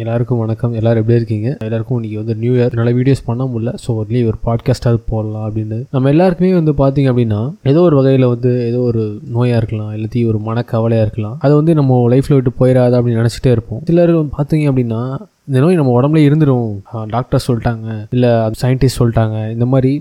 எல்லாருக்கும் வணக்கம். எல்லாரும் எப்படி இருக்கீங்க? எல்லாருக்கும் இன்னைக்கு வந்து நியூ இயர் நல்ல வீடியோஸ் பண்ண முடியல. ஸோ ஒன்லி ஒரு பாட்காஸ்டாவது போடலாம் அப்படின்னு நம்ம எல்லாருக்குமே வந்து பார்த்தீங்க அப்படின்னா ஏதோ ஒரு வகையில் வந்து ஏதோ ஒரு நோயாக இருக்கலாம் இல்லாட்டி ஒரு மனக்கவலையாக இருக்கலாம். அதை வந்து நம்ம லைஃப்பில் விட்டு போயிடாது அப்படின்னு நினச்சிட்டே இருப்போம். சிலர் பார்த்தீங்க அப்படின்னா இந்த நோய் நம்ம உடம்புல இருந்துடும் டாக்டர் சொல்லிட்டாங்க இல்லை சயின்டிஸ்ட் சொல்லிட்டாங்க. இந்த மாதிரி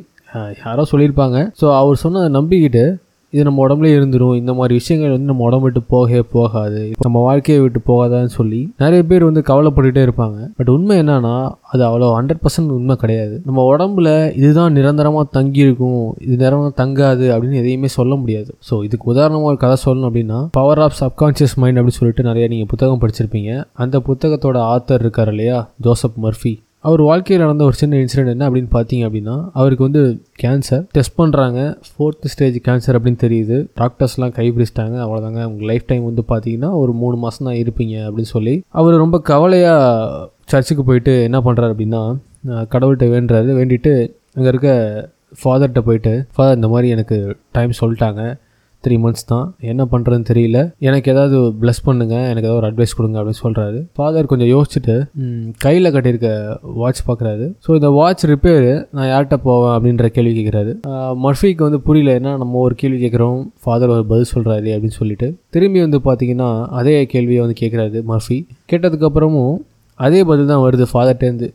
யாரோ சொல்லியிருப்பாங்க. ஸோ அவர் சொன்னதை நம்பிக்கிட்டு இது நம்ம உடம்புல இருந்துடும் இந்த மாதிரி விஷயங்கள் வந்து நம்ம உடம்பு விட்டு போகவே போகாது. நம்ம வாழ்க்கையை விட்டு போகாதான்னு சொல்லி நிறைய பேர் வந்து கவலைப்பட்டுட்டே இருப்பாங்க. பட் உண்மை என்னன்னா அது அவ்வளோ ஹண்ட்ரட் பர்சன்ட் உண்மை கிடையாது. நம்ம உடம்புல இதுதான் நிரந்தரமாக தங்கியிருக்கும். இது நிரந்தரமாக தங்காது அப்படின்னு எதையுமே சொல்ல முடியாது. ஸோ இதுக்கு உதாரணமாக ஒரு கதை சொல்லணும் அப்படின்னா பவர் ஆஃப் சப்கான்ஷியஸ் மைண்ட் அப்படின்னு சொல்லிட்டு நிறைய நீங்கள் புத்தகம் படிச்சிருப்பீங்க. அந்த புத்தகத்தோட ஆத்தர் இருக்கார் இல்லையா? ஜோசப் மர்ஃபி அவர் வாழ்க்கையில் நடந்த ஒரு சின்ன இன்சிடென்ட் என்ன அப்படின்னு பார்த்தீங்க அப்படின்னா அவருக்கு வந்து கேன்சர் டெஸ்ட் பண்ணுறாங்க ஃபோர்த் ஸ்டேஜ் கேன்சர் அப்படின்னு தெரியுது. டாக்டர்ஸ்லாம் கைப்பிடிச்சிட்டாங்க. அவ்வளோதாங்க உங்கள் லைஃப் டைம் வந்து பார்த்தீங்கன்னா ஒரு மூணு மாதம் தான் இருப்பீங்க அப்படின்னு சொல்லி அவர் ரொம்ப கவலையாக சர்ச்சுக்கு போயிட்டு என்ன பண்ணுறாரு அப்படின்னா கடவுள்கிட்ட வேண்டுறாரு. வேண்டிட்டு அங்கே இருக்க ஃபாதர்கிட்ட போயிட்டு ஃபாதர் இந்த மாதிரி எனக்கு டைம் சொல்லிட்டாங்க. த்ரீ மந்த்ஸ் தான். என்ன பண்ணுறதுன்னு தெரியல. எனக்கு ஏதாவது ப்ளஸ் பண்ணுங்க எனக்கு ஏதாவது ஒரு அட்வைஸ் கொடுங்க அப்படின்னு சொல்கிறாரு ஃபாதர் கொஞ்சம் யோசிச்சுட்டு கையில் கட்டியிருக்க வாட்ச் பார்க்குறாரு ஸோ இந்த வாட்ச் ரிப்பேர் நான் யார்கிட்ட போவேன் அப்படின்ற கேள்வி கேட்குறாரு மர்ஃபிக்கு வந்து புரியல என்ன நம்ம ஒரு கேள்வி கேட்குறோம் ஃபாதர் ஒரு பதில் சொல்கிறாரு அப்படின்னு சொல்லிட்டு. திரும்பி வந்து பார்த்தீங்கன்னா அதே கேள்வியை வந்து கேட்குறாரு மர்ஃபி. கேட்டதுக்கப்புறமும் அதே பதில் தான் வருது ஃபாதர்ட்டேருந்து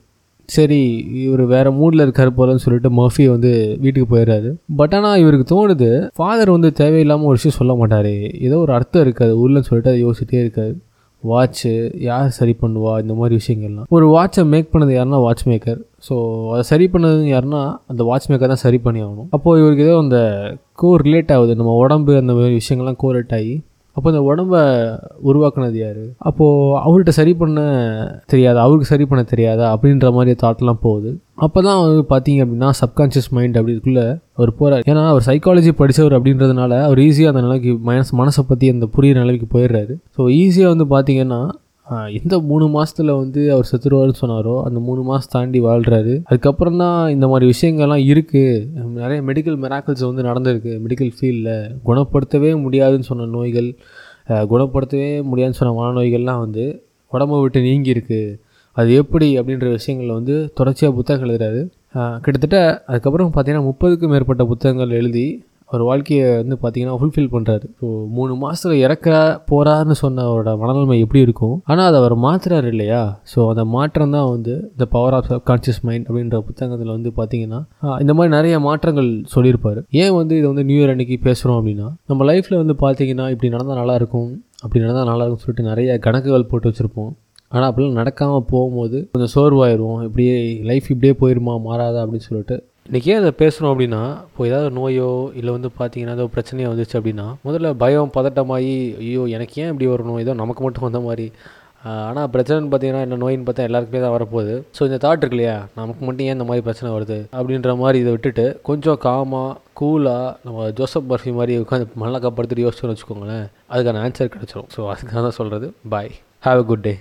சரி இவர் வேற மூடில் இருக்கார் போலன்னு சொல்லிட்டு மஃபி வந்து வீட்டுக்கு போயிடுறாரு பட் ஆனால் இவருக்கு தோணுது ஃபாதர் வந்து தேவையில்லாமல் ஒரு விஷயம் சொல்ல மாட்டார். ஏதோ ஒரு அர்த்தம் இருக்காது உள்ளன்னு சொல்லிட்டு அதை யோசிச்சிட்டே இருக்காரு. வாட்ச்சு யார் சரி பண்ணுவா இந்த மாதிரி விஷயங்கள்லாம். ஒரு வாட்சை மேக் பண்ணது யாருன்னா வாட்ச் மேக்கர் ஸோ அதை சரி பண்ணது யாருன்னா அந்த வாட்ச் மேக்கர் தான் சரி பண்ணி ஆகணும். அப்போது இவருக்கு ஏதோ அந்த கோ ரிலேட் ஆகுது. நம்ம உடம்பு அந்த மாதிரி விஷயங்கள்லாம் கோரிலேட் ஆகி அப்போ இந்த உடம்ப உருவாக்குனது யார்? அப்போது அவர்கிட்ட சரி பண்ண தெரியாதா? அவருக்கு சரி பண்ண தெரியாதா? அப்படின்ற மாதிரி தாட்லாம் போகுது. அப்போ தான் வந்து பார்த்தீங்க அப்படின்னா சப்கான்ஷியஸ் மைண்ட் அப்படிக்குள்ளே அவர் போகிறார் ஏன்னா அவர் சைக்காலஜி படித்தவர் அப்படின்றதுனால அவர் ஈஸியாக அந்த நிலைக்கு மனசு மனசை பற்றி அந்த புரியிற நிலைக்கு போயிடுறாரு. ஸோ ஈஸியாக வந்து பார்த்தீங்கன்னா எந்த மூணு மாதத்தில் வந்து அவர் செத்துருவாருன்னு சொன்னாரோ அந்த மூணு மாதம் தாண்டி வாழ்கிறாரு அதுக்கப்புறம் தான் இந்த மாதிரி விஷயங்கள்லாம் இருக்குது நிறைய மெடிக்கல் மெராக்கிள்ஸ் வந்து நடந்திருக்கு. மெடிக்கல் ஃபீல்டில் குணப்படுத்தவே முடியாதுன்னு சொன்ன நோய்கள் குணப்படுத்தவே முடியாதுன்னு சொன்ன மனநோய்கள்லாம் வந்து உடம்பை விட்டு நீங்கி இருக்குது அது எப்படி அப்படின்ற விஷயங்களில் வந்து தொடர்ச்சியாக புத்தகம் எழுதுறாரு. கிட்டத்தட்ட அதுக்கப்புறம் பார்த்தீங்கன்னா முப்பதுக்கும் மேற்பட்ட புத்தகங்கள் எழுதி அவர் வாழ்க்கையை வந்து பார்த்தீங்கன்னா ஃபுல்ஃபில் பண்ணுறாரு ஸோ மூணு மாதத்தில் இறக்க போகிறாருன்னு சொன்ன அவரோட மனநிலைமை எப்படி இருக்கும்? ஆனால் அதை அவர் மாற்றுறாரு இல்லையா? ஸோ அந்த மாற்றம் தான் வந்து இந்த பவர் ஆஃப் கான்சியஸ் மைண்ட் அப்படின்ற புத்தகத்தில் வந்து பார்த்தீங்கன்னா இந்த மாதிரி நிறைய மாற்றங்கள் சொல்லியிருப்பார். ஏன் வந்து இதை வந்து நியூ இயர் அன்னைக்கு பேசுகிறோம் அப்படின்னா நம்ம லைஃப்பில் வந்து பார்த்தீங்கன்னா இப்படி நடந்தால் நல்லாயிருக்கும் அப்படி நடந்தால் நல்லா இருக்கும்னு சொல்லிட்டு நிறைய கணக்குகள் போட்டு வச்சுருப்போம். ஆனால் அப்படிலாம் நடக்காமல் போகும்போது கொஞ்சம் சோர்வாயிருவோம். இப்படியே லைஃப் இப்படியே போயிருமா மாறாதா அப்படின்னு சொல்லிட்டு இன்றைக்கி ஏன் அதை பேசுகிறோம் அப்படின்னா இப்போ ஏதாவது நோயோ இல்லை வந்து பார்த்தீங்கன்னா ஏதோ பிரச்சனையோ வந்துச்சு அப்படின்னா முதல்ல பயம் பதட்டமாகி ஐயோ எனக்கு ஏன் இப்படி வரணும் ஏதோ நமக்கு மட்டும் வந்த மாதிரி. ஆனால் பிரச்சனைன்னு பார்த்தீங்கன்னா என்ன நோயின்னு பார்த்தா எல்லாருக்குமே தான் வரப்போகுது. ஸோ இந்த தாட் இருக்கு இல்லையா? நமக்கு மட்டும் ஏன் இந்த மாதிரி பிரச்சனை வருது? அப்படின்ற மாதிரி இதை விட்டுட்டு கொஞ்சம் காமாக கூலாக நம்ம ஜோசப் பர்ஃபி மாதிரி உட்காந்து மல்லக்கப்படுத்திட்டு யோசிச்சுன்னு வச்சுக்கோங்களேன் அதுக்கான ஆன்சர் கிடச்சிரும். ஸோ அதுக்காக தான் சொல்கிறது பாய் ஹாவ் அ குட் டே